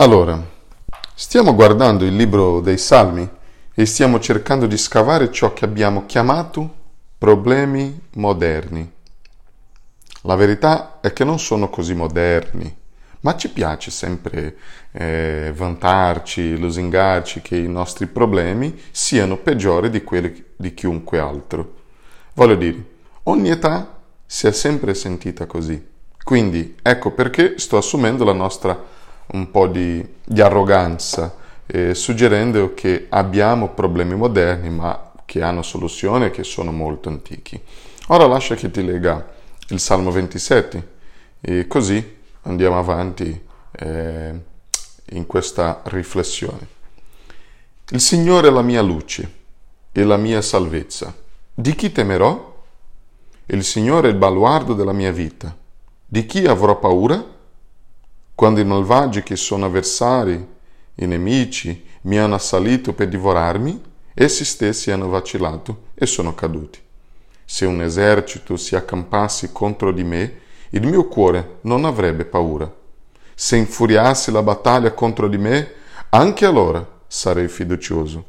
Allora, stiamo guardando il libro dei Salmi e stiamo cercando di scavare ciò che abbiamo chiamato problemi moderni. La verità è che non sono così moderni, ma ci piace sempre eh, vantarci, lusingarci che i nostri problemi siano peggiori di quelli di chiunque altro. Voglio dire, ogni età si è sempre sentita così. Quindi ecco perché sto assumendo la nostra un po' di, di arroganza, eh, suggerendo che abbiamo problemi moderni ma che hanno soluzione che sono molto antichi. Ora lascia che ti lega il Salmo 27 e così andiamo avanti eh, in questa riflessione. Il Signore è la mia luce e la mia salvezza. Di chi temerò? Il Signore è il baluardo della mia vita. Di chi avrò paura? Quando i malvagi che sono avversari, i nemici, mi hanno assalito per divorarmi, essi stessi hanno vacillato e sono caduti. Se un esercito si accampasse contro di me, il mio cuore non avrebbe paura. Se infuriasse la battaglia contro di me, anche allora sarei fiducioso.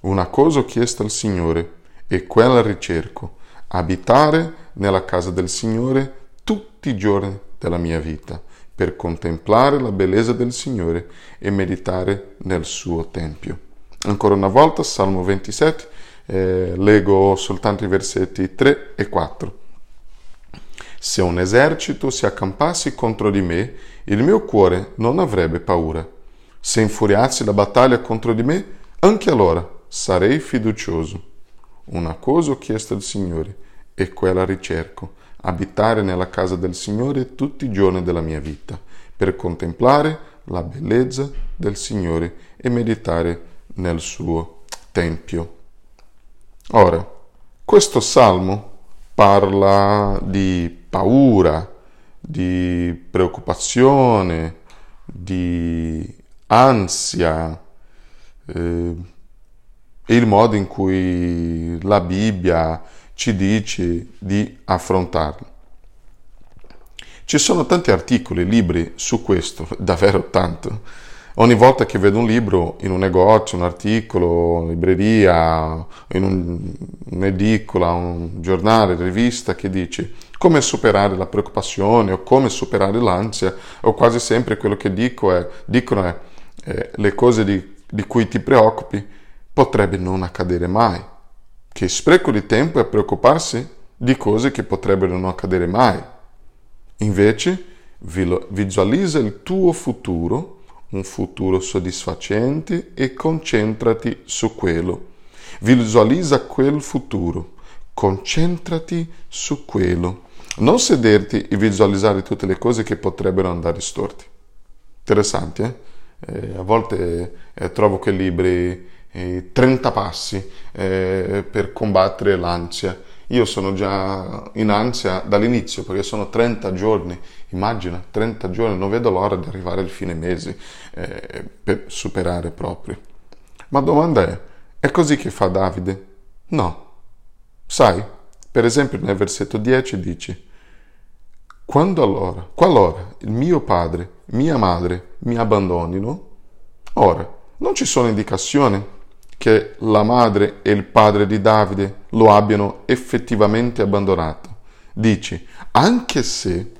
Una cosa ho chiesto al Signore e quella ricerco abitare nella casa del Signore tutti i giorni della mia vita, per contemplare la bellezza del Signore e meditare nel suo Tempio. Ancora una volta, Salmo 27, eh, leggo soltanto i versetti 3 e 4. Se un esercito si accampasse contro di me, il mio cuore non avrebbe paura. Se infuriassi la battaglia contro di me, anche allora sarei fiducioso. Una cosa ho chiesto al Signore e quella ricerco, abitare nella casa del Signore tutti i giorni della mia vita, per contemplare la bellezza del Signore e meditare nel suo Tempio. Ora, questo salmo parla di paura, di preoccupazione, di ansia, eh, il modo in cui la Bibbia ci dice di affrontarli. Ci sono tanti articoli, libri su questo, davvero tanto. Ogni volta che vedo un libro in un negozio, un articolo, in libreria, in un, un'edicola, un giornale, rivista che dice come superare la preoccupazione o come superare l'ansia, o quasi sempre quello che dico è, dicono è eh, le cose di, di cui ti preoccupi potrebbe non accadere mai. Che spreco di tempo è preoccuparsi di cose che potrebbero non accadere mai. Invece, visualizza il tuo futuro, un futuro soddisfacente e concentrati su quello. Visualizza quel futuro, concentrati su quello. Non sederti e visualizzare tutte le cose che potrebbero andare storte. Interessante, eh? eh a volte eh, trovo che libri 30 passi eh, per combattere l'ansia. Io sono già in ansia dall'inizio perché sono 30 giorni, immagina, 30 giorni, non vedo l'ora di arrivare al fine mese eh, per superare proprio. Ma domanda è, è così che fa Davide? No. Sai, per esempio nel versetto 10 dice, quando allora, qualora il mio padre, mia madre mi abbandonino, ora non ci sono indicazioni che la madre e il padre di Davide lo abbiano effettivamente abbandonato. Dici, anche se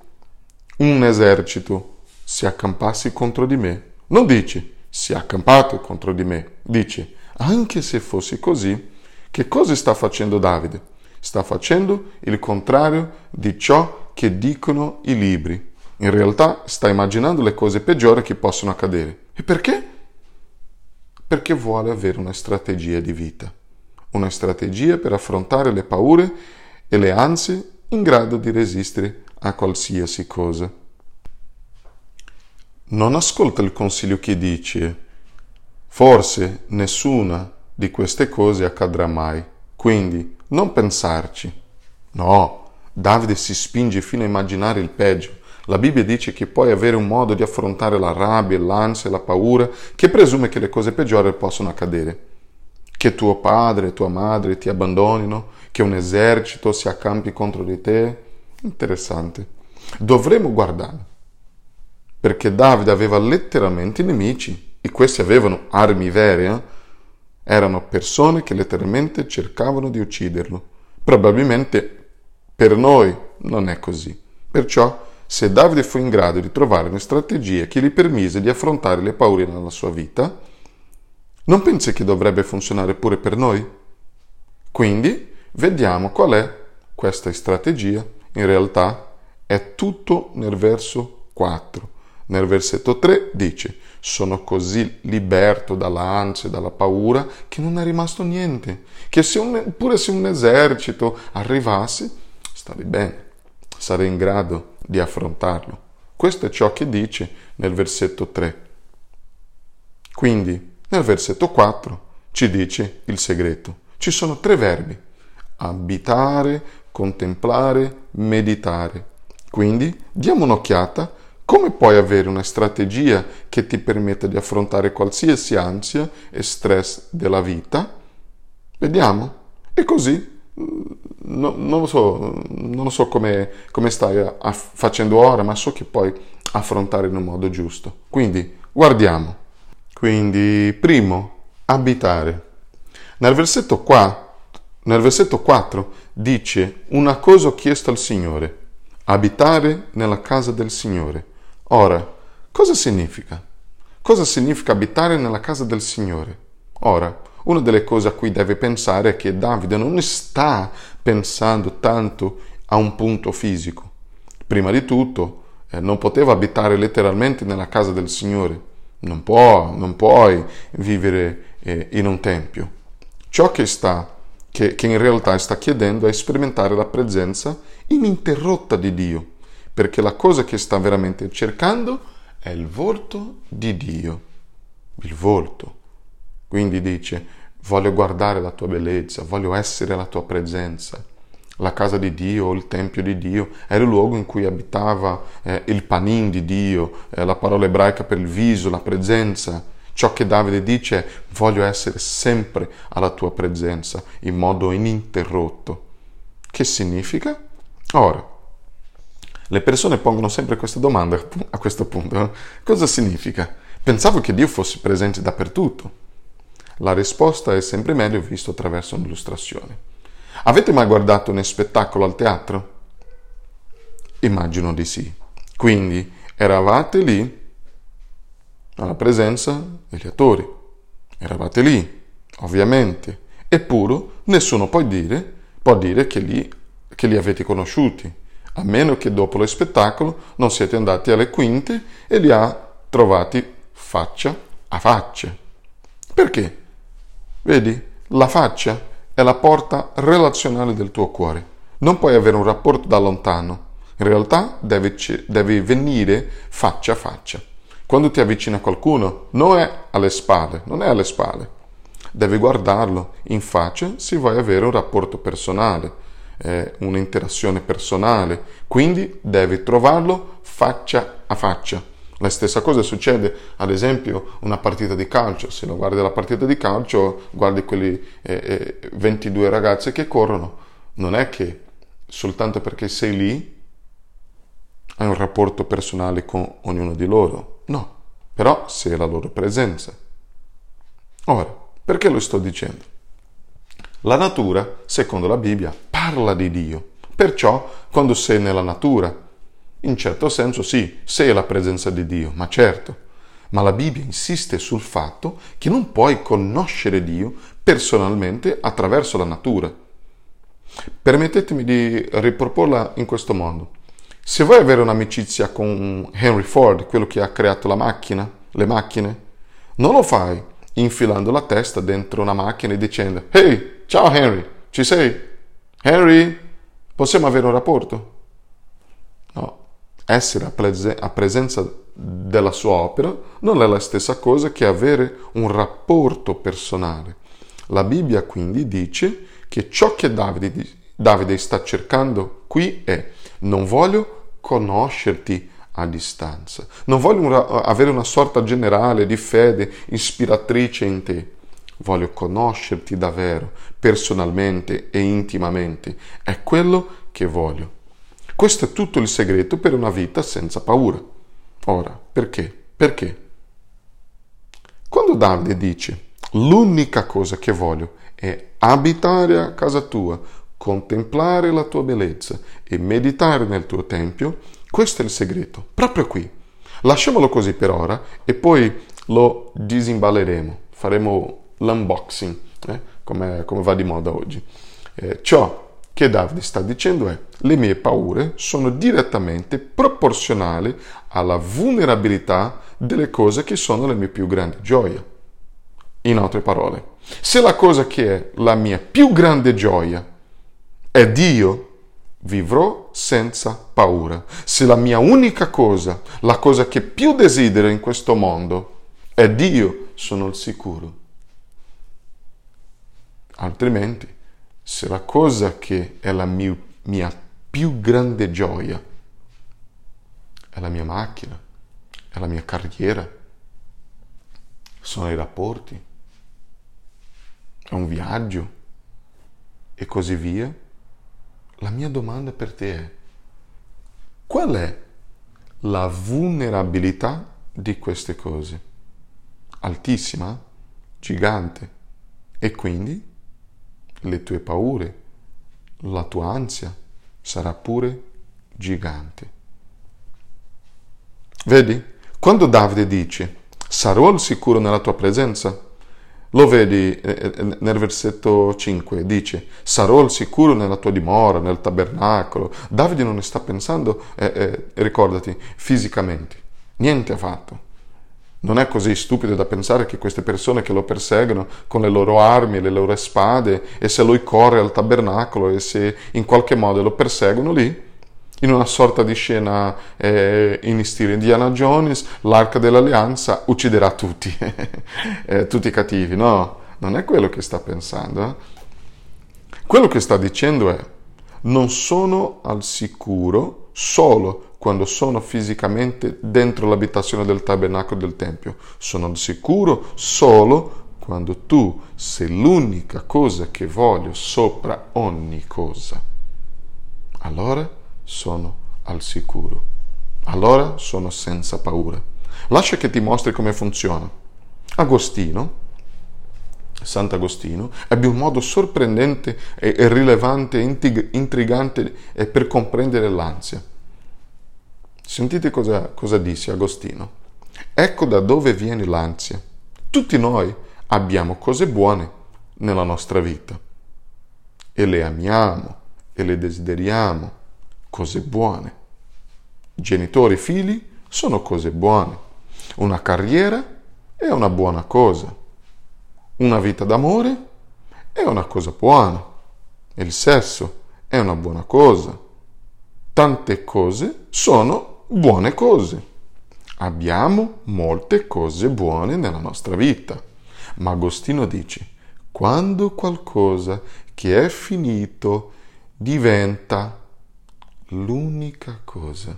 un esercito si accampasse contro di me, non dici si è accampato contro di me, dici, anche se fosse così, che cosa sta facendo Davide? Sta facendo il contrario di ciò che dicono i libri. In realtà sta immaginando le cose peggiori che possono accadere. E perché? Perché vuole avere una strategia di vita, una strategia per affrontare le paure e le ansie in grado di resistere a qualsiasi cosa. Non ascolta il consiglio che dice forse nessuna di queste cose accadrà mai, quindi non pensarci. No, Davide si spinge fino a immaginare il peggio la Bibbia dice che puoi avere un modo di affrontare la rabbia, l'ansia, la paura, che presume che le cose peggiori possono accadere. Che tuo padre e tua madre ti abbandonino, che un esercito si accampi contro di te. Interessante. Dovremmo guardare perché Davide aveva letteralmente nemici e questi avevano armi vere. Eh? Erano persone che letteralmente cercavano di ucciderlo. Probabilmente per noi non è così. Perciò, se Davide fu in grado di trovare una strategia che gli permise di affrontare le paure nella sua vita, non pensi che dovrebbe funzionare pure per noi? Quindi, vediamo qual è questa strategia. In realtà è tutto nel verso 4. Nel versetto 3 dice, sono così liberto dall'ansia, dalla paura, che non è rimasto niente. Che se un, pure se un esercito arrivasse, stavi bene, sarei in grado di affrontarlo. Questo è ciò che dice nel versetto 3. Quindi, nel versetto 4 ci dice il segreto. Ci sono tre verbi. Abitare, contemplare, meditare. Quindi, diamo un'occhiata come puoi avere una strategia che ti permetta di affrontare qualsiasi ansia e stress della vita? Vediamo. E così, no, non lo so, non lo so come, come stai a, a, facendo ora, ma so che puoi affrontare in un modo giusto. Quindi, guardiamo. Quindi, primo, abitare. Nel versetto, qua, nel versetto 4 dice una cosa ho chiesto al Signore, abitare nella casa del Signore. Ora, cosa significa? Cosa significa abitare nella casa del Signore? Ora, una delle cose a cui deve pensare è che Davide non sta pensando tanto a un punto fisico. Prima di tutto, eh, non poteva abitare letteralmente nella casa del Signore. Non può, non puoi vivere eh, in un tempio. Ciò che sta, che, che in realtà sta chiedendo è sperimentare la presenza ininterrotta di Dio perché la cosa che sta veramente cercando è il volto di Dio, il volto. Quindi dice, voglio guardare la tua bellezza, voglio essere la tua presenza. La casa di Dio, il Tempio di Dio, era il luogo in cui abitava eh, il panin di Dio, eh, la parola ebraica per il viso, la presenza. Ciò che Davide dice è voglio essere sempre alla tua presenza in modo ininterrotto. Che significa? Ora, le persone pongono sempre questa domanda a questo punto. Cosa significa? Pensavo che Dio fosse presente dappertutto. La risposta è sempre meglio visto attraverso un'illustrazione. Avete mai guardato uno spettacolo al teatro? Immagino di sì. Quindi eravate lì alla presenza degli attori. Eravate lì, ovviamente. Eppure nessuno può dire, può dire che, li, che li avete conosciuti a meno che dopo lo spettacolo non siete andati alle quinte e li ha trovati faccia a faccia. Perché? Vedi, la faccia è la porta relazionale del tuo cuore. Non puoi avere un rapporto da lontano. In realtà devi, devi venire faccia a faccia. Quando ti avvicina qualcuno, non è alle spalle, non è alle spalle. Devi guardarlo in faccia se vuoi avere un rapporto personale eh, un'interazione personale, quindi devi trovarlo faccia a faccia. La stessa cosa succede, ad esempio, una partita di calcio. Se non guardi la partita di calcio, guardi quelle eh, eh, 22 ragazze che corrono. Non è che soltanto perché sei lì hai un rapporto personale con ognuno di loro. No, però sei la loro presenza. Ora, perché lo sto dicendo? La natura, secondo la Bibbia, parla di Dio. Perciò, quando sei nella natura, in certo senso sì, sei la presenza di Dio, ma certo. Ma la Bibbia insiste sul fatto che non puoi conoscere Dio personalmente attraverso la natura. Permettetemi di riproporla in questo modo. Se vuoi avere un'amicizia con Henry Ford, quello che ha creato la macchina, le macchine, non lo fai infilando la testa dentro una macchina e dicendo Ehi, Ciao Henry, ci sei? Henry, possiamo avere un rapporto? Essere a, prese- a presenza della sua opera non è la stessa cosa che avere un rapporto personale. La Bibbia quindi dice che ciò che Davide, Davide sta cercando qui è non voglio conoscerti a distanza, non voglio un, avere una sorta generale di fede ispiratrice in te voglio conoscerti davvero, personalmente e intimamente. È quello che voglio. Questo è tutto il segreto per una vita senza paura. Ora, perché? Perché? Quando Davide dice l'unica cosa che voglio è abitare a casa tua, contemplare la tua bellezza e meditare nel tuo tempio, questo è il segreto, proprio qui. Lasciamolo così per ora e poi lo disimballeremo, faremo l'unboxing, eh? come, come, va di moda oggi. Eh, ciò che Davide sta dicendo è le mie paure sono direttamente proporzionali alla vulnerabilità delle cose che sono le mie più grandi gioie. In altre parole, se la cosa che è la mia più grande gioia è Dio, vivrò senza paura. Se la mia unica cosa, la cosa che più desidero in questo mondo è Dio, sono al sicuro. Altrimenti, se la cosa che è la mia, mia più grande gioia è la mia macchina, è la mia carriera, sono i rapporti, è un viaggio e così via, la mia domanda per te è, qual è la vulnerabilità di queste cose? Altissima? Gigante? E quindi le tue paure, la tua ansia sarà pure gigante. Vedi? Quando Davide dice sarò al sicuro nella tua presenza, lo vedi eh, eh, nel versetto 5, dice, sarò al sicuro nella tua dimora, nel tabernacolo. Davide non ne sta pensando, eh, eh, ricordati, fisicamente. Niente ha fatto. Non è così stupido da pensare che queste persone che lo perseguono con le loro armi, le loro spade, e se lui corre al tabernacolo e se in qualche modo lo perseguono lì, in una sorta di scena eh, in stile Indiana Jones, l'arca dell'alleanza ucciderà tutti, eh, tutti i cattivi. No, non è quello che sta pensando. Eh? Quello che sta dicendo è, non sono al sicuro solo quando sono fisicamente dentro l'abitazione del tabernacolo del Tempio, sono sicuro solo quando tu sei l'unica cosa che voglio sopra ogni cosa. Allora sono al sicuro. Allora sono senza paura. Lascia che ti mostri come funziona. Agostino, Sant'Agostino, ebbe un modo sorprendente e rilevante intrigante per comprendere l'ansia. Sentite cosa, cosa disse Agostino. Ecco da dove viene l'ansia. Tutti noi abbiamo cose buone nella nostra vita e le amiamo e le desideriamo cose buone. Genitori e figli sono cose buone. Una carriera è una buona cosa. Una vita d'amore è una cosa buona. Il sesso è una buona cosa. Tante cose sono buone cose. Abbiamo molte cose buone nella nostra vita. Ma Agostino dice, quando qualcosa che è finito diventa l'unica cosa.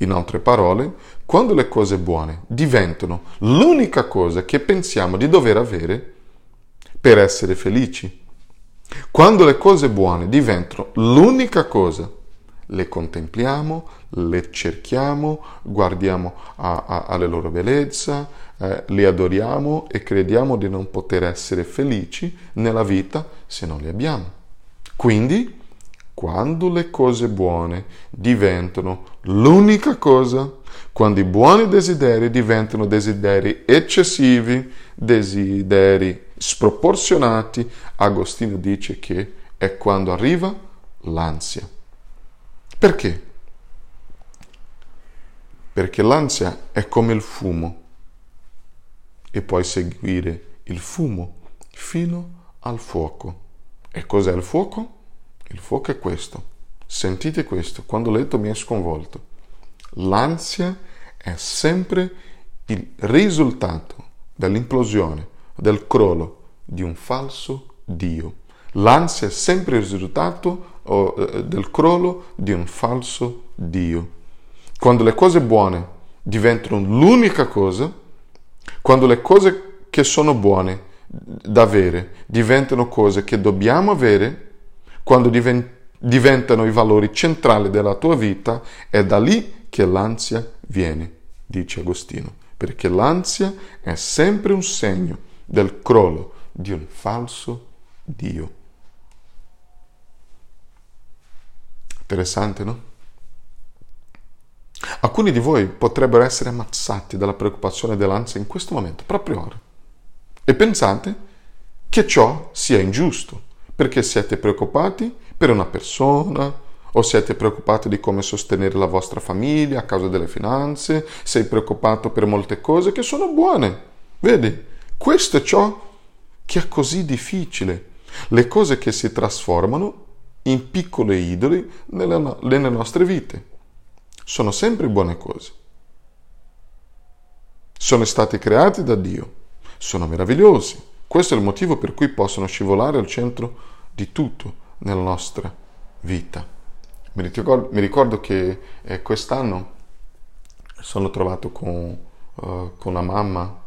In altre parole, quando le cose buone diventano l'unica cosa che pensiamo di dover avere per essere felici, quando le cose buone diventano l'unica cosa, le contempliamo, le cerchiamo, guardiamo a, a, alle loro bellezza, eh, le adoriamo e crediamo di non poter essere felici nella vita se non le abbiamo. Quindi quando le cose buone diventano l'unica cosa, quando i buoni desideri diventano desideri eccessivi, desideri sproporzionati, Agostino dice che è quando arriva l'ansia. Perché? Perché l'ansia è come il fumo e puoi seguire il fumo fino al fuoco. E cos'è il fuoco? Il fuoco è questo. Sentite questo, quando ho letto mi è sconvolto. L'ansia è sempre il risultato dell'implosione, del crollo di un falso Dio. L'ansia è sempre il risultato oh, del crollo di un falso Dio. Quando le cose buone diventano l'unica cosa, quando le cose che sono buone da avere diventano cose che dobbiamo avere, quando diventano i valori centrali della tua vita, è da lì che l'ansia viene. dice Agostino, perché l'ansia è sempre un segno del crollo di un falso Dio. Interessante, no? Alcuni di voi potrebbero essere ammazzati dalla preoccupazione e dell'ansia in questo momento, proprio ora. E pensate che ciò sia ingiusto, perché siete preoccupati per una persona, o siete preoccupati di come sostenere la vostra famiglia a causa delle finanze, sei preoccupato per molte cose che sono buone. Vedi, questo è ciò che è così difficile. Le cose che si trasformano in piccoli idoli nelle, nelle nostre vite. Sono sempre buone cose. Sono stati creati da Dio. Sono meravigliosi. Questo è il motivo per cui possono scivolare al centro di tutto nella nostra vita. Mi ricordo, mi ricordo che eh, quest'anno sono trovato con, uh, con una mamma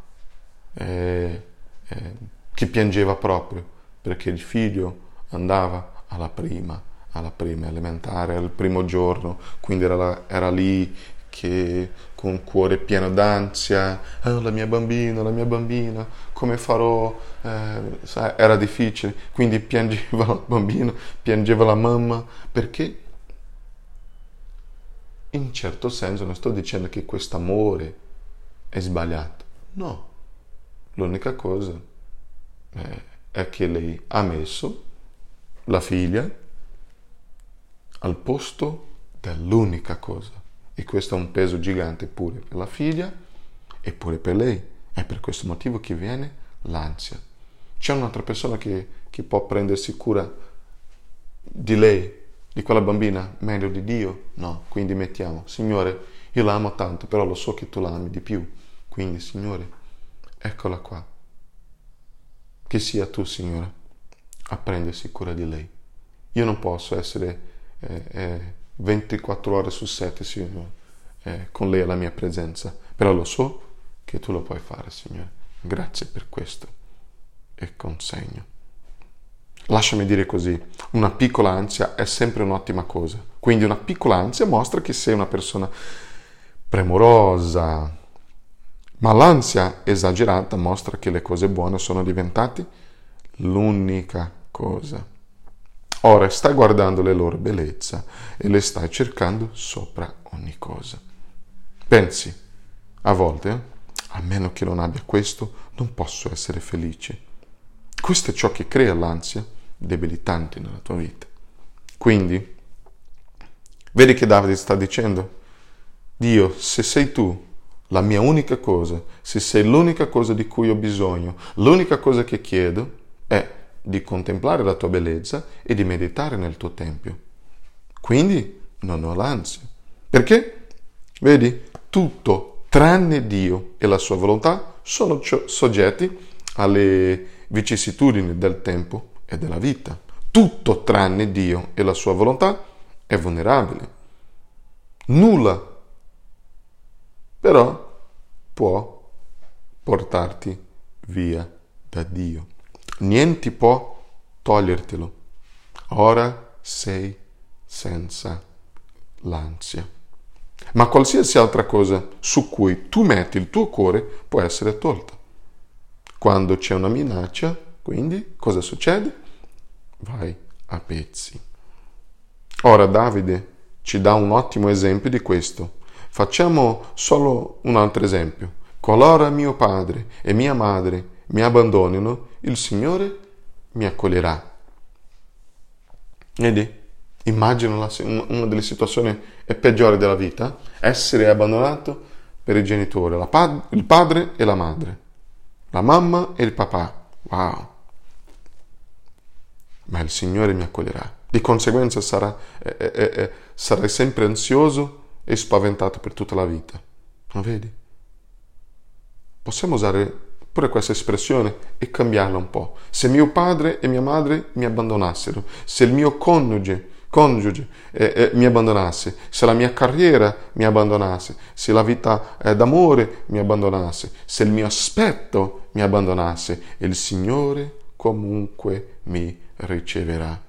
eh, eh, che piangeva proprio perché il figlio andava alla prima, alla prima elementare, al primo giorno, quindi era, era lì che con cuore pieno d'ansia, oh, la mia bambina, la mia bambina, come farò? Eh, era difficile, quindi piangeva la bambina, piangeva la mamma, perché in certo senso non sto dicendo che questo amore è sbagliato, no, l'unica cosa è, è che lei ha messo la figlia al posto dell'unica cosa e questo è un peso gigante pure per la figlia e pure per lei. È per questo motivo che viene l'ansia. C'è un'altra persona che, che può prendersi cura di lei di quella bambina meglio di Dio? No, quindi mettiamo, Signore, io la amo tanto, però lo so che tu la ami di più. Quindi, Signore, eccola qua. Che sia tu, Signore, a prendersi cura di lei. Io non posso essere eh, eh, 24 ore su 7, Signore, eh, con lei alla mia presenza, però lo so che tu lo puoi fare, Signore. Grazie per questo e consegno. Lasciami dire così, una piccola ansia è sempre un'ottima cosa. Quindi una piccola ansia mostra che sei una persona premurosa, ma l'ansia esagerata mostra che le cose buone sono diventate l'unica cosa. Ora stai guardando le loro bellezza e le stai cercando sopra ogni cosa. Pensi, a volte, a meno che non abbia questo, non posso essere felice. Questo è ciò che crea l'ansia debilitanti nella tua vita. Quindi, vedi che Davide sta dicendo, Dio, se sei tu la mia unica cosa, se sei l'unica cosa di cui ho bisogno, l'unica cosa che chiedo è di contemplare la tua bellezza e di meditare nel tuo tempio. Quindi non ho l'ansia. Perché? Vedi, tutto tranne Dio e la sua volontà sono soggetti alle vicissitudini del tempo e della vita. Tutto tranne Dio e la sua volontà è vulnerabile. Nulla però può portarti via da Dio. Niente può togliertelo. Ora sei senza l'ansia. Ma qualsiasi altra cosa su cui tu metti il tuo cuore può essere tolta. Quando c'è una minaccia, quindi cosa succede? Vai a pezzi. Ora Davide ci dà un ottimo esempio di questo. Facciamo solo un altro esempio. Qualora mio padre e mia madre mi abbandonino, il Signore mi accoglierà. Vedi? Immagino la, una delle situazioni peggiori della vita, essere abbandonato per i genitori, pad- il padre e la madre, la mamma e il papà. Wow! ma il Signore mi accoglierà. Di conseguenza sarà, eh, eh, eh, sarai sempre ansioso e spaventato per tutta la vita. Non vedi? Possiamo usare pure questa espressione e cambiarla un po'. Se mio padre e mia madre mi abbandonassero, se il mio coniuge, coniuge eh, eh, mi abbandonasse, se la mia carriera mi abbandonasse, se la vita eh, d'amore mi abbandonasse, se il mio aspetto mi abbandonasse, il Signore comunque mi riceverà.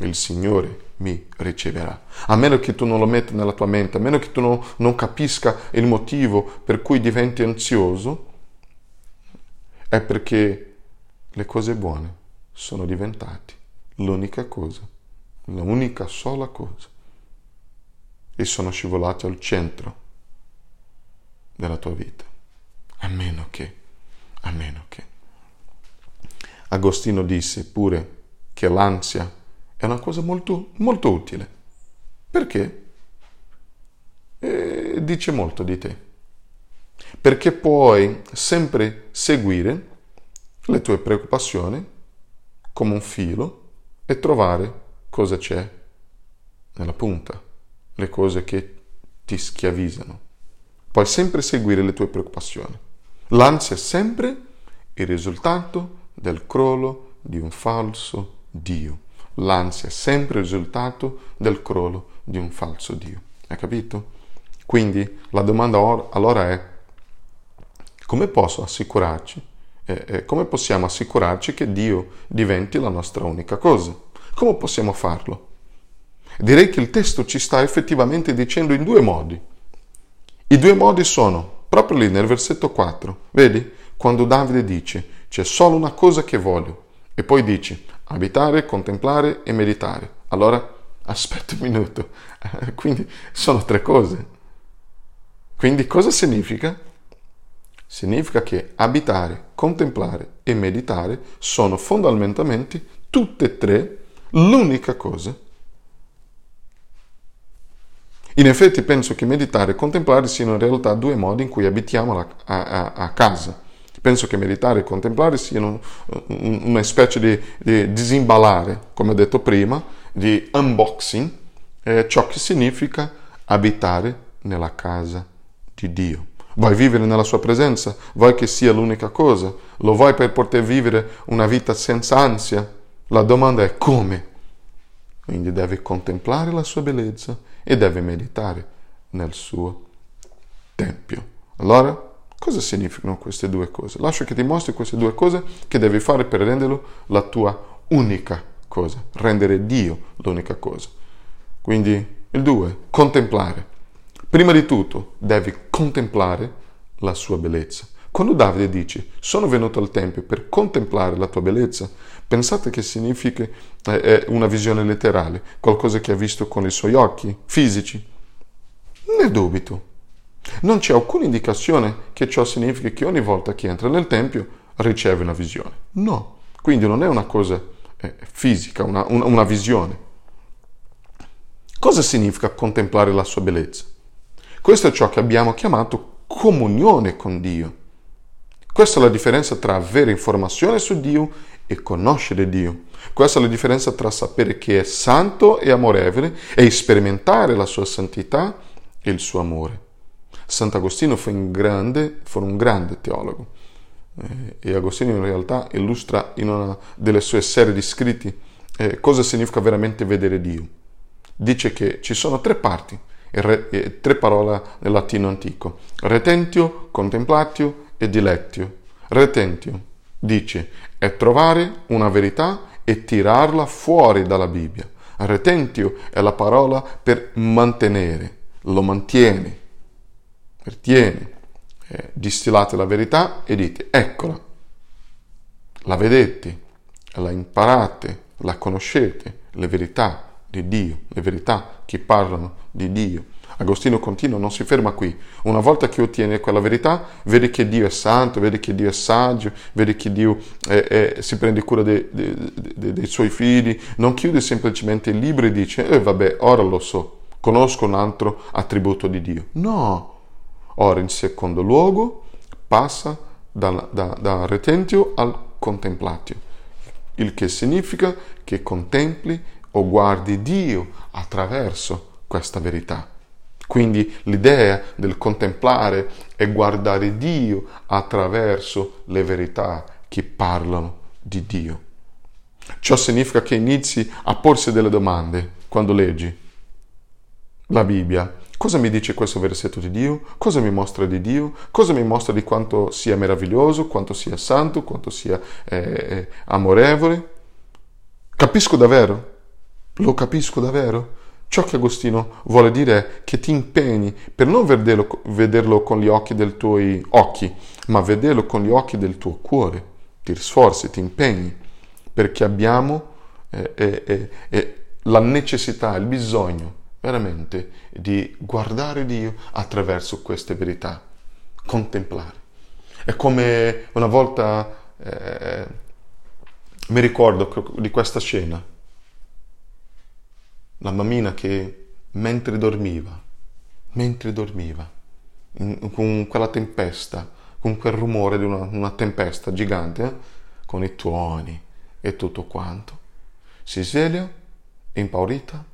Il Signore mi riceverà. A meno che tu non lo metti nella tua mente, a meno che tu non, non capisca il motivo per cui diventi ansioso, è perché le cose buone sono diventate l'unica cosa, l'unica sola cosa, e sono scivolate al centro della tua vita. A meno che, a meno che. Agostino disse pure che l'ansia è una cosa molto, molto utile. Perché? E dice molto di te. Perché puoi sempre seguire le tue preoccupazioni come un filo e trovare cosa c'è nella punta, le cose che ti schiavizzano. Puoi sempre seguire le tue preoccupazioni. L'ansia è sempre il risultato del crollo di un falso Dio. L'ansia è sempre il risultato del crollo di un falso Dio. Hai capito? Quindi la domanda allora è come posso assicurarci? Eh, eh, come possiamo assicurarci che Dio diventi la nostra unica cosa? Come possiamo farlo? Direi che il testo ci sta effettivamente dicendo in due modi. I due modi sono proprio lì nel versetto 4. Vedi? Quando Davide dice c'è solo una cosa che voglio e poi dice abitare, contemplare e meditare. Allora, aspetta un minuto. Quindi sono tre cose. Quindi cosa significa? Significa che abitare, contemplare e meditare sono fondamentalmente tutte e tre l'unica cosa. In effetti penso che meditare e contemplare siano in realtà due modi in cui abitiamo a, a, a casa. Penso che meditare e contemplare siano una specie di, di disimballare, come ho detto prima, di unboxing, eh, ciò che significa abitare nella casa di Dio. Vuoi vivere nella sua presenza? Vuoi che sia l'unica cosa? Lo vuoi per poter vivere una vita senza ansia? La domanda è come? Quindi devi contemplare la sua bellezza e devi meditare nel suo tempio. Allora, Cosa significano queste due cose? Lascio che ti mostri queste due cose che devi fare per renderlo la tua unica cosa, rendere Dio l'unica cosa. Quindi il due, contemplare. Prima di tutto devi contemplare la sua bellezza. Quando Davide dice sono venuto al Tempio per contemplare la tua bellezza, pensate che significa eh, una visione letterale, qualcosa che ha visto con i suoi occhi fisici? Ne dubito. Non c'è alcuna indicazione che ciò significhi che ogni volta che entra nel Tempio riceve una visione. No, quindi non è una cosa eh, fisica, una, una, una visione. Cosa significa contemplare la sua bellezza? Questo è ciò che abbiamo chiamato comunione con Dio. Questa è la differenza tra avere informazione su Dio e conoscere Dio. Questa è la differenza tra sapere che è santo e amorevole e sperimentare la sua santità e il suo amore. Sant'Agostino fu un grande, fu un grande teologo eh, e Agostino in realtà illustra in una delle sue serie di scritti eh, cosa significa veramente vedere Dio. Dice che ci sono tre parti, re, tre parole nel latino antico, retentio, contemplatio e dilettio. Retentio dice è trovare una verità e tirarla fuori dalla Bibbia. Retentio è la parola per mantenere, lo mantiene, pertiene, eh, distillate la verità e dite, eccola, la vedete, la imparate, la conoscete, le verità di Dio, le verità che parlano di Dio. Agostino continua, non si ferma qui. Una volta che ottiene quella verità, vede che Dio è santo, vede che Dio è saggio, vede che Dio è, è, si prende cura dei, dei, dei, dei, suoi figli, non chiude semplicemente il libro e dice, eh vabbè, ora lo so, conosco un altro attributo di Dio. No, Ora, in secondo luogo, passa da, da, da retentio al contemplatio, il che significa che contempli o guardi Dio attraverso questa verità. Quindi l'idea del contemplare è guardare Dio attraverso le verità che parlano di Dio. Ciò significa che inizi a porsi delle domande quando leggi la Bibbia Cosa mi dice questo versetto di Dio? Cosa mi mostra di Dio? Cosa mi mostra di quanto sia meraviglioso, quanto sia santo, quanto sia eh, amorevole? Capisco davvero? Lo capisco davvero? Ciò che Agostino vuole dire è che ti impegni per non vederlo, vederlo con gli occhi dei tuoi occhi, ma vederlo con gli occhi del tuo cuore. Ti sforzi, ti impegni, perché abbiamo eh, eh, eh, la necessità, il bisogno veramente di guardare Dio attraverso queste verità, contemplare. È come una volta eh, mi ricordo di questa scena, la bambina che mentre dormiva, mentre dormiva, in, con quella tempesta, con quel rumore di una, una tempesta gigante, eh, con i tuoni e tutto quanto, si sveglia, impaurita,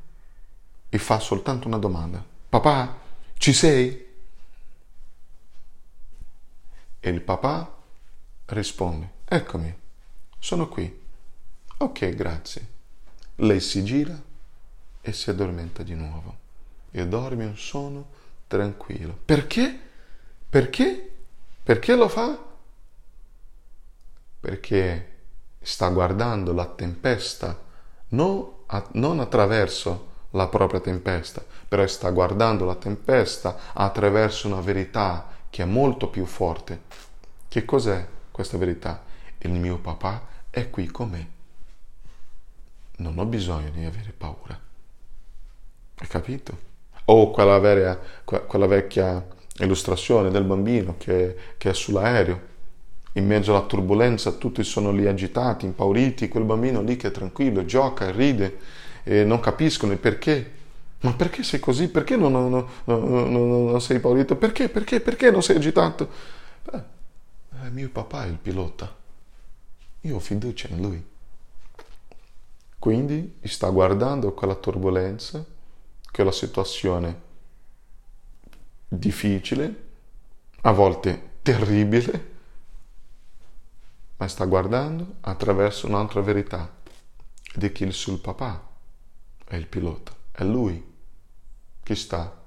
e fa soltanto una domanda. Papà, ci sei? E il papà risponde, eccomi, sono qui. Ok, grazie. Lei si gira e si addormenta di nuovo e dorme un sonno tranquillo. Perché? Perché? Perché lo fa? Perché sta guardando la tempesta non, a, non attraverso la propria tempesta, però sta guardando la tempesta attraverso una verità che è molto più forte. Che cos'è questa verità? Il mio papà è qui con me. Non ho bisogno di avere paura. Hai capito? O quella, vera, quella vecchia illustrazione del bambino che, che è sull'aereo. In mezzo alla turbolenza tutti sono lì agitati, impauriti, quel bambino lì che è tranquillo, gioca, ride e non capiscono il perché. Ma perché sei così? Perché non, non, non, non sei impaurito? Perché? Perché? Perché non sei agitato? Beh, eh, mio papà è il pilota. Io ho fiducia in lui. Quindi sta guardando quella turbolenza che è la situazione difficile, a volte terribile, ma sta guardando attraverso un'altra verità di che il suo papà è il pilota, è lui che sta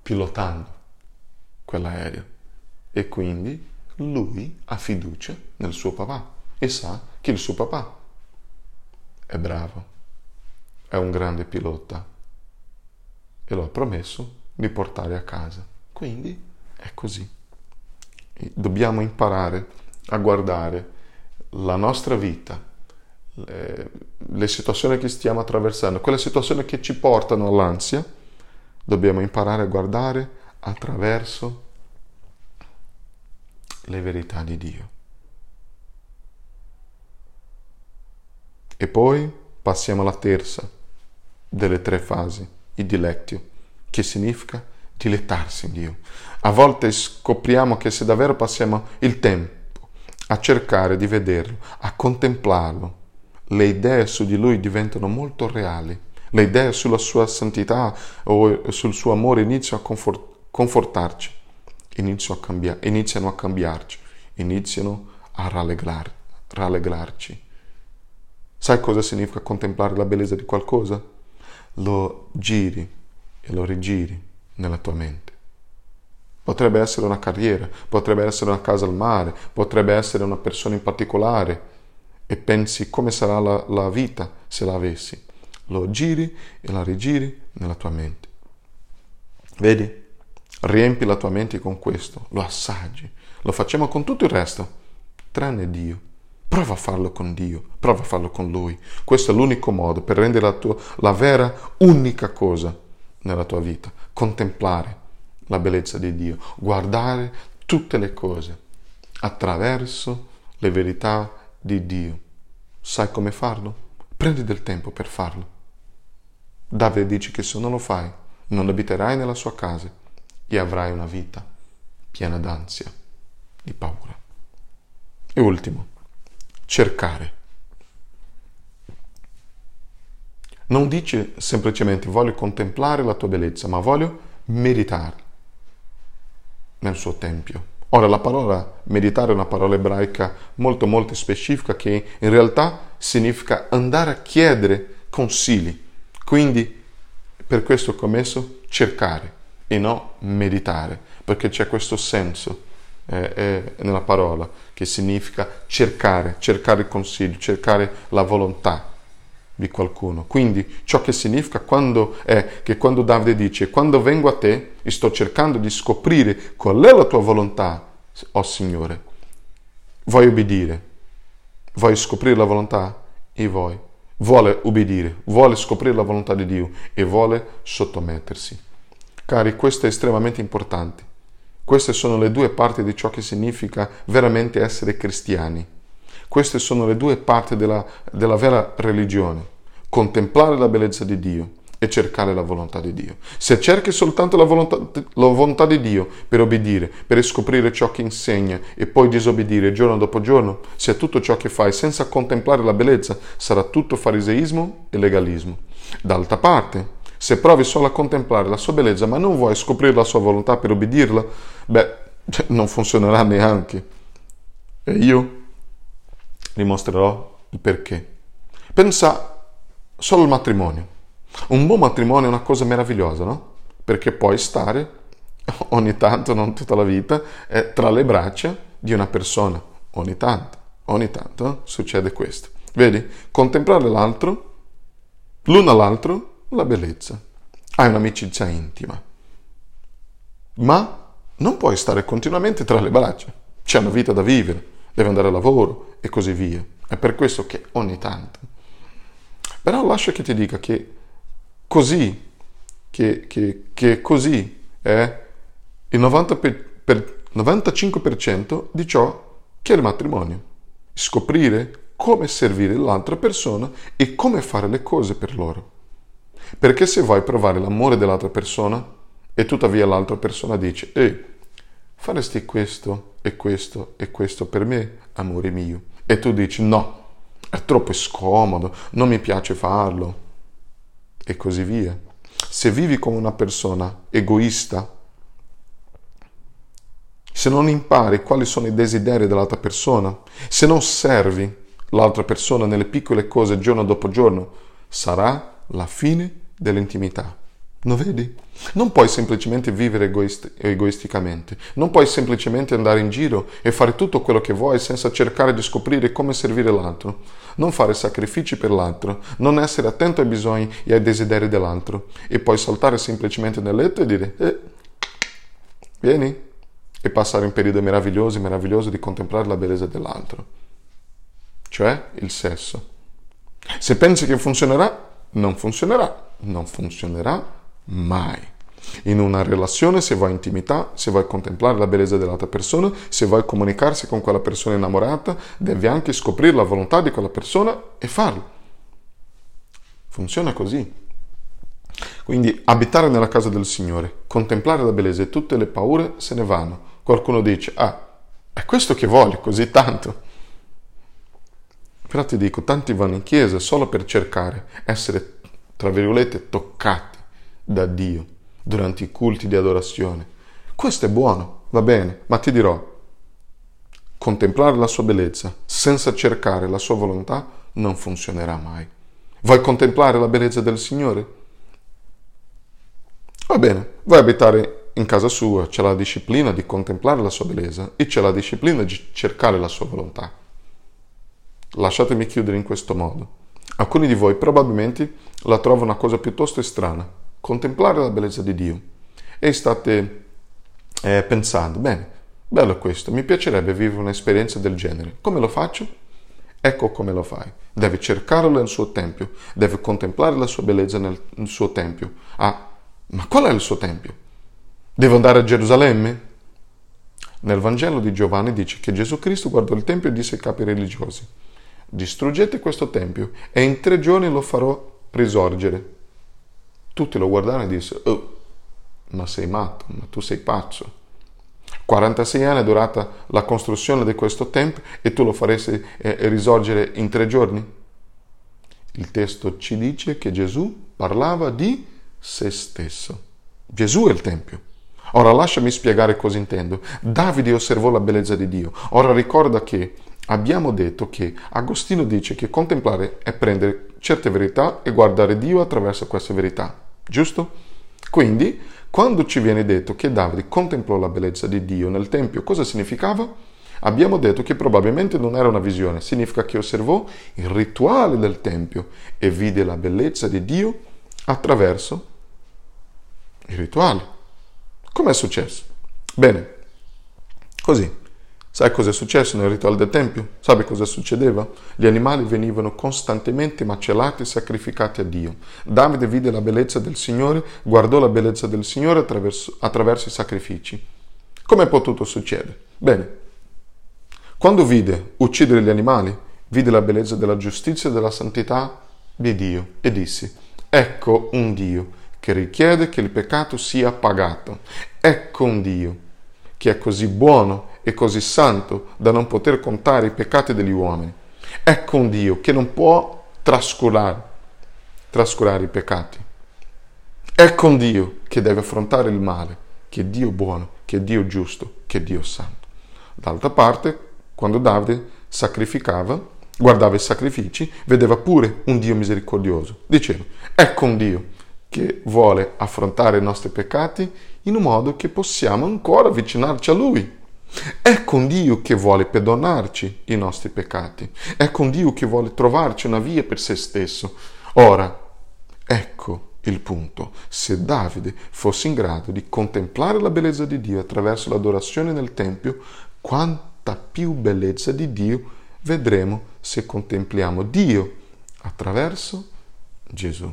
pilotando quell'aereo. E quindi lui ha fiducia nel suo papà e sa che il suo papà è bravo, è un grande pilota e lo ha promesso di portare a casa. Quindi è così. E dobbiamo imparare a guardare la nostra vita, le, le situazioni che stiamo attraversando, quelle situazioni che ci portano all'ansia, dobbiamo imparare a guardare attraverso le verità di Dio. E poi passiamo alla terza delle tre fasi il dilettio, che significa dilettarsi in Dio. A volte scopriamo che se davvero passiamo il tempo a cercare di vederlo, a contemplarlo, le idee su di lui diventano molto reali. Le idee sulla sua santità o sul suo amore iniziano a confort- confortarci, iniziano a, cambiare, iniziano a cambiarci, iniziano a rallegrar- rallegrarci. Sai cosa significa contemplare la bellezza di qualcosa? Lo giri e lo rigiri nella tua mente. Potrebbe essere una carriera, potrebbe essere una casa al mare, potrebbe essere una persona in particolare e pensi come sarà la, la vita se la avessi. Lo giri e la rigiri nella tua mente. Vedi? Riempi la tua mente con questo, lo assaggi. Lo facciamo con tutto il resto, tranne Dio. Prova a farlo con Dio, prova a farlo con Lui. Questo è l'unico modo per rendere la, tua, la vera, unica cosa nella tua vita. Contemplare la bellezza di Dio, guardare tutte le cose attraverso le verità di Dio. Sai come farlo? Prendi del tempo per farlo. Davide dice che se non lo fai, non abiterai nella sua casa e avrai una vita piena d'ansia, di paura. E ultimo, cercare. Non dice semplicemente voglio contemplare la tua bellezza, ma voglio meditare nel suo tempio. Ora la parola meditare è una parola ebraica molto molto specifica che in realtà significa andare a chiedere consigli. Quindi per questo ho messo cercare e non meditare, perché c'è questo senso eh, nella parola, che significa cercare, cercare il consiglio, cercare la volontà di qualcuno. Quindi ciò che significa quando è che quando Davide dice quando vengo a te e sto cercando di scoprire qual è la tua volontà, oh Signore, vuoi obbedire, vuoi scoprire la volontà e vuoi, vuole obbedire, vuole scoprire la volontà di Dio e vuole sottomettersi. Cari, questo è estremamente importante. Queste sono le due parti di ciò che significa veramente essere cristiani. Queste sono le due parti della, della vera religione. Contemplare la bellezza di Dio e cercare la volontà di Dio. Se cerchi soltanto la volontà, la volontà, di Dio per obbedire, per scoprire ciò che insegna e poi disobbedire giorno dopo giorno, se tutto ciò che fai senza contemplare la bellezza sarà tutto fariseismo e legalismo. D'altra parte, se provi solo a contemplare la sua bellezza ma non vuoi scoprire la sua volontà per obbedirla, beh, non funzionerà neanche. E io dimostrerò il perché. Pensa solo al matrimonio. Un buon matrimonio è una cosa meravigliosa, no? Perché puoi stare ogni tanto, non tutta la vita, tra le braccia di una persona. Ogni tanto, ogni tanto eh, succede questo. Vedi? Contemplare l'altro, l'uno all'altro, la bellezza. Hai un'amicizia intima. Ma non puoi stare continuamente tra le braccia. C'è una vita da vivere deve andare a lavoro e così via. È per questo che ogni tanto. Però lascia che ti dica che così, che, che, che così è il 90 per, per 95% di ciò che è il matrimonio. Scoprire come servire l'altra persona e come fare le cose per loro. Perché se vuoi provare l'amore dell'altra persona e tuttavia l'altra persona dice, ehi, faresti questo e questo e questo per me, amore mio. E tu dici no, è troppo scomodo, non mi piace farlo. E così via. Se vivi come una persona egoista, se non impari quali sono i desideri dell'altra persona, se non servi l'altra persona nelle piccole cose giorno dopo giorno, sarà la fine dell'intimità. Lo vedi? Non puoi semplicemente vivere egoist- egoisticamente, non puoi semplicemente andare in giro e fare tutto quello che vuoi senza cercare di scoprire come servire l'altro, non fare sacrifici per l'altro, non essere attento ai bisogni e ai desideri dell'altro e poi saltare semplicemente nel letto e dire eh, vieni e passare un periodo meraviglioso, meraviglioso di contemplare la bellezza dell'altro, cioè il sesso. Se pensi che funzionerà, non funzionerà, non funzionerà mai. In una relazione, se vuoi intimità, se vuoi contemplare la bellezza dell'altra persona, se vuoi comunicarsi con quella persona innamorata, devi anche scoprire la volontà di quella persona e farlo. Funziona così. Quindi abitare nella casa del Signore, contemplare la bellezza e tutte le paure se ne vanno. Qualcuno dice, ah, è questo che voglio così tanto. Però ti dico, tanti vanno in chiesa solo per cercare, essere, tra virgolette, toccati da Dio durante i culti di adorazione. Questo è buono, va bene, ma ti dirò, contemplare la sua bellezza senza cercare la sua volontà non funzionerà mai. Vuoi contemplare la bellezza del Signore? Va bene, vuoi abitare in casa sua, c'è la disciplina di contemplare la sua bellezza e c'è la disciplina di cercare la sua volontà. Lasciatemi chiudere in questo modo. Alcuni di voi probabilmente la trovano una cosa piuttosto strana, contemplare la bellezza di Dio e state eh, pensando, bene, bello questo, mi piacerebbe vivere un'esperienza del genere. Come lo faccio? Ecco come lo fai. Devi cercarlo nel suo tempio, devi contemplare la sua bellezza nel, nel suo tempio. Ah, ma qual è il suo tempio? Devo andare a Gerusalemme? Nel Vangelo di Giovanni dice che Gesù Cristo guardò il tempio e disse ai capi religiosi, distruggete questo tempio e in tre giorni lo farò risorgere. Tutti lo guardarono e dissero, oh, ma sei matto, ma tu sei pazzo. 46 anni è durata la costruzione di questo tempio e tu lo faresti eh, risorgere in tre giorni? Il testo ci dice che Gesù parlava di se stesso. Gesù è il Tempio. Ora lasciami spiegare cosa intendo. Davide osservò la bellezza di Dio. Ora ricorda che abbiamo detto che Agostino dice che contemplare è prendere certe verità e guardare Dio attraverso queste verità. Giusto? Quindi, quando ci viene detto che Davide contemplò la bellezza di Dio nel Tempio, cosa significava? Abbiamo detto che probabilmente non era una visione, significa che osservò il rituale del Tempio e vide la bellezza di Dio attraverso il rituale. Com'è successo? Bene, così. Sai cosa è successo nel rituale del Tempio? Sai cosa succedeva? Gli animali venivano costantemente macellati e sacrificati a Dio. Davide vide la bellezza del Signore, guardò la bellezza del Signore attraverso, attraverso i sacrifici. Come è potuto succedere? Bene, quando vide uccidere gli animali, vide la bellezza della giustizia e della santità di Dio e disse, ecco un Dio che richiede che il peccato sia pagato. Ecco un Dio che è così buono e così santo da non poter contare i peccati degli uomini. Ecco un Dio che non può trascurare, trascurare i peccati. Ecco un Dio che deve affrontare il male, che è Dio buono, che è Dio giusto, che è Dio santo. D'altra parte, quando Davide sacrificava, guardava i sacrifici, vedeva pure un Dio misericordioso. Diceva, ecco un Dio che vuole affrontare i nostri peccati in un modo che possiamo ancora avvicinarci a Lui. Ecco un Dio che vuole perdonarci i nostri peccati. Ecco un Dio che vuole trovarci una via per se stesso. Ora, ecco il punto. Se Davide fosse in grado di contemplare la bellezza di Dio attraverso l'adorazione nel Tempio, quanta più bellezza di Dio vedremo se contempliamo Dio attraverso Gesù.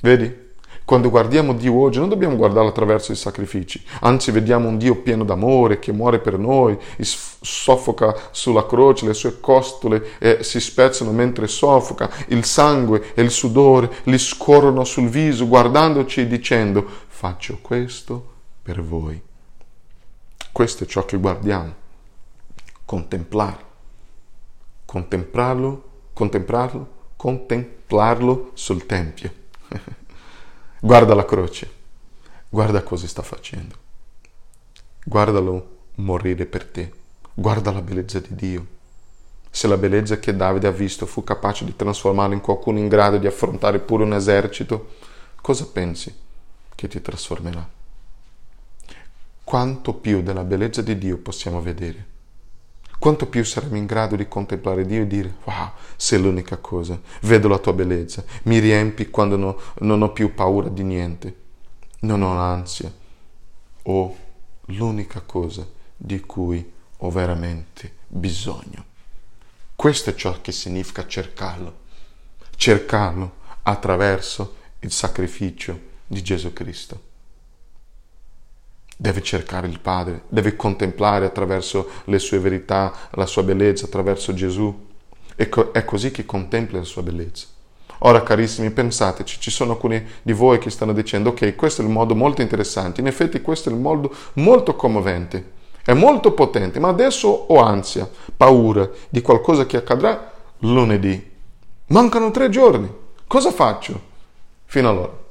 Vedi? Quando guardiamo Dio oggi non dobbiamo guardarlo attraverso i sacrifici, anzi vediamo un Dio pieno d'amore che muore per noi, soffoca sulla croce, le sue costole eh, si spezzano mentre soffoca, il sangue e il sudore gli scorrono sul viso guardandoci e dicendo faccio questo per voi. Questo è ciò che guardiamo, contemplare, contemplarlo, contemplarlo, contemplarlo sul Tempio. Guarda la croce, guarda cosa sta facendo. Guardalo morire per te, guarda la bellezza di Dio. Se la bellezza che Davide ha visto fu capace di trasformarlo in qualcuno in grado di affrontare pure un esercito, cosa pensi che ti trasformerà? Quanto più della bellezza di Dio possiamo vedere? Quanto più saremo in grado di contemplare Dio e dire, wow, sei l'unica cosa, vedo la tua bellezza, mi riempi quando no, non ho più paura di niente, non ho ansia, ho l'unica cosa di cui ho veramente bisogno. Questo è ciò che significa cercarlo, cercarlo attraverso il sacrificio di Gesù Cristo deve cercare il Padre, deve contemplare attraverso le sue verità, la sua bellezza, attraverso Gesù. E è così che contempla la sua bellezza. Ora, carissimi, pensateci, ci sono alcuni di voi che stanno dicendo, ok, questo è il modo molto interessante, in effetti questo è il modo molto commovente, è molto potente, ma adesso ho ansia, paura di qualcosa che accadrà lunedì. Mancano tre giorni, cosa faccio? Fino allora.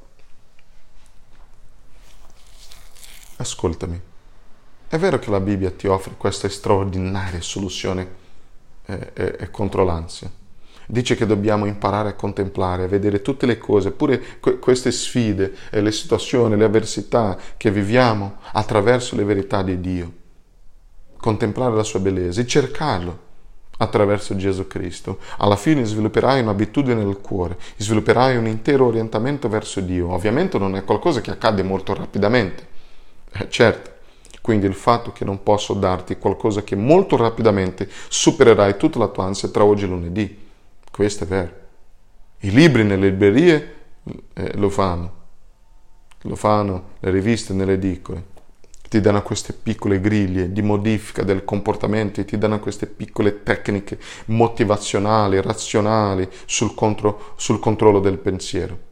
Ascoltami, è vero che la Bibbia ti offre questa straordinaria soluzione eh, eh, contro l'ansia. Dice che dobbiamo imparare a contemplare, a vedere tutte le cose, pure que- queste sfide, e le situazioni, le avversità che viviamo attraverso le verità di Dio. Contemplare la sua bellezza e cercarlo attraverso Gesù Cristo. Alla fine svilupperai un'abitudine nel cuore, svilupperai un intero orientamento verso Dio. Ovviamente non è qualcosa che accade molto rapidamente, eh, certo, quindi il fatto che non posso darti qualcosa che molto rapidamente supererai tutta la tua ansia tra oggi e lunedì, questo è vero. I libri nelle librerie eh, lo fanno, lo fanno le riviste nelle edicole, ti danno queste piccole griglie di modifica del comportamento, ti danno queste piccole tecniche motivazionali, razionali sul, contro, sul controllo del pensiero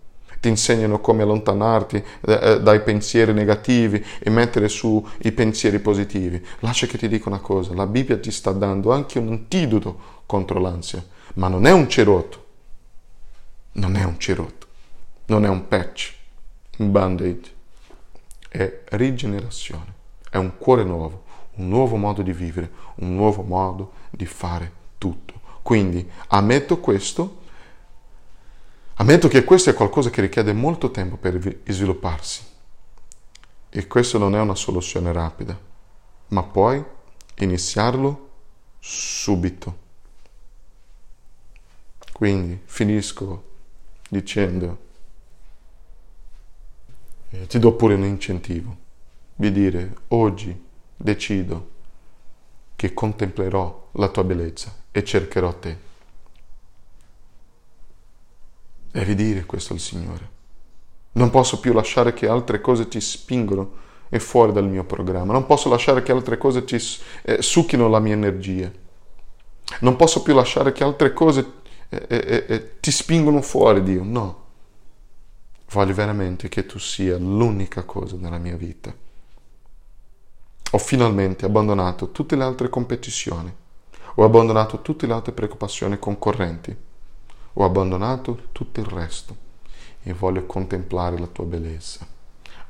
ti insegnano come allontanarti eh, eh, dai pensieri negativi e mettere su i pensieri positivi. Lascia che ti dica una cosa, la Bibbia ti sta dando anche un antidoto contro l'ansia, ma non è un cerotto, non è un cerotto, non è un patch, un band-aid, è rigenerazione, è un cuore nuovo, un nuovo modo di vivere, un nuovo modo di fare tutto. Quindi ammetto questo Ammetto che questo è qualcosa che richiede molto tempo per svilupparsi e questo non è una soluzione rapida, ma poi iniziarlo subito. Quindi finisco dicendo, eh, ti do pure un incentivo, di dire oggi decido che contemplerò la tua bellezza e cercherò te. Devi dire questo al Signore. Non posso più lasciare che altre cose ti spingono e fuori dal mio programma. Non posso lasciare che altre cose ti eh, succhino la mia energia. Non posso più lasciare che altre cose eh, eh, eh, ti spingono fuori, Dio. No. Voglio veramente che tu sia l'unica cosa nella mia vita. Ho finalmente abbandonato tutte le altre competizioni. Ho abbandonato tutte le altre preoccupazioni concorrenti. Ho abbandonato tutto il resto e voglio contemplare la tua bellezza.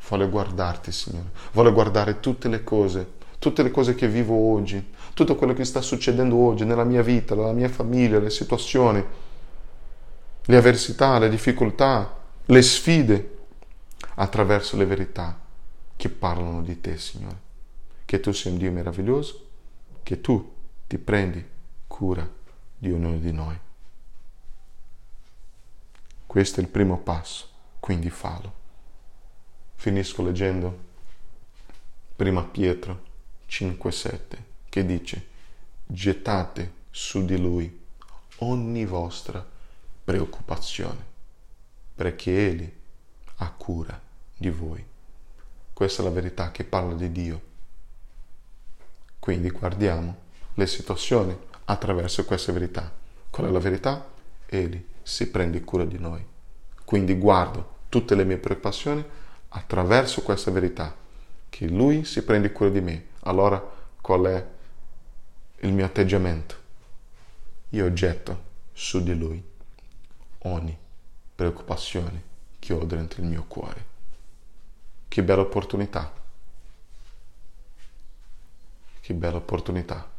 Voglio guardarti, Signore. Voglio guardare tutte le cose, tutte le cose che vivo oggi, tutto quello che sta succedendo oggi nella mia vita, nella mia famiglia, le situazioni, le avversità, le difficoltà, le sfide, attraverso le verità che parlano di te, Signore. Che tu sei un Dio meraviglioso, che tu ti prendi cura di ognuno di noi. Questo è il primo passo, quindi fallo. Finisco leggendo prima Pietro 5,7 che dice gettate su di lui ogni vostra preoccupazione perché egli ha cura di voi. Questa è la verità che parla di Dio. Quindi guardiamo le situazioni attraverso questa verità. Qual è la verità? Egli si prende cura di noi. Quindi guardo tutte le mie preoccupazioni attraverso questa verità, che Lui si prende cura di me. Allora qual è il mio atteggiamento? Io getto su di Lui ogni preoccupazione che ho dentro il mio cuore. Che bella opportunità. Che bella opportunità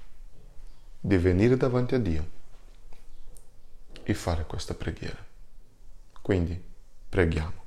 di venire davanti a Dio e fare questa preghiera. Quindi preghiamo.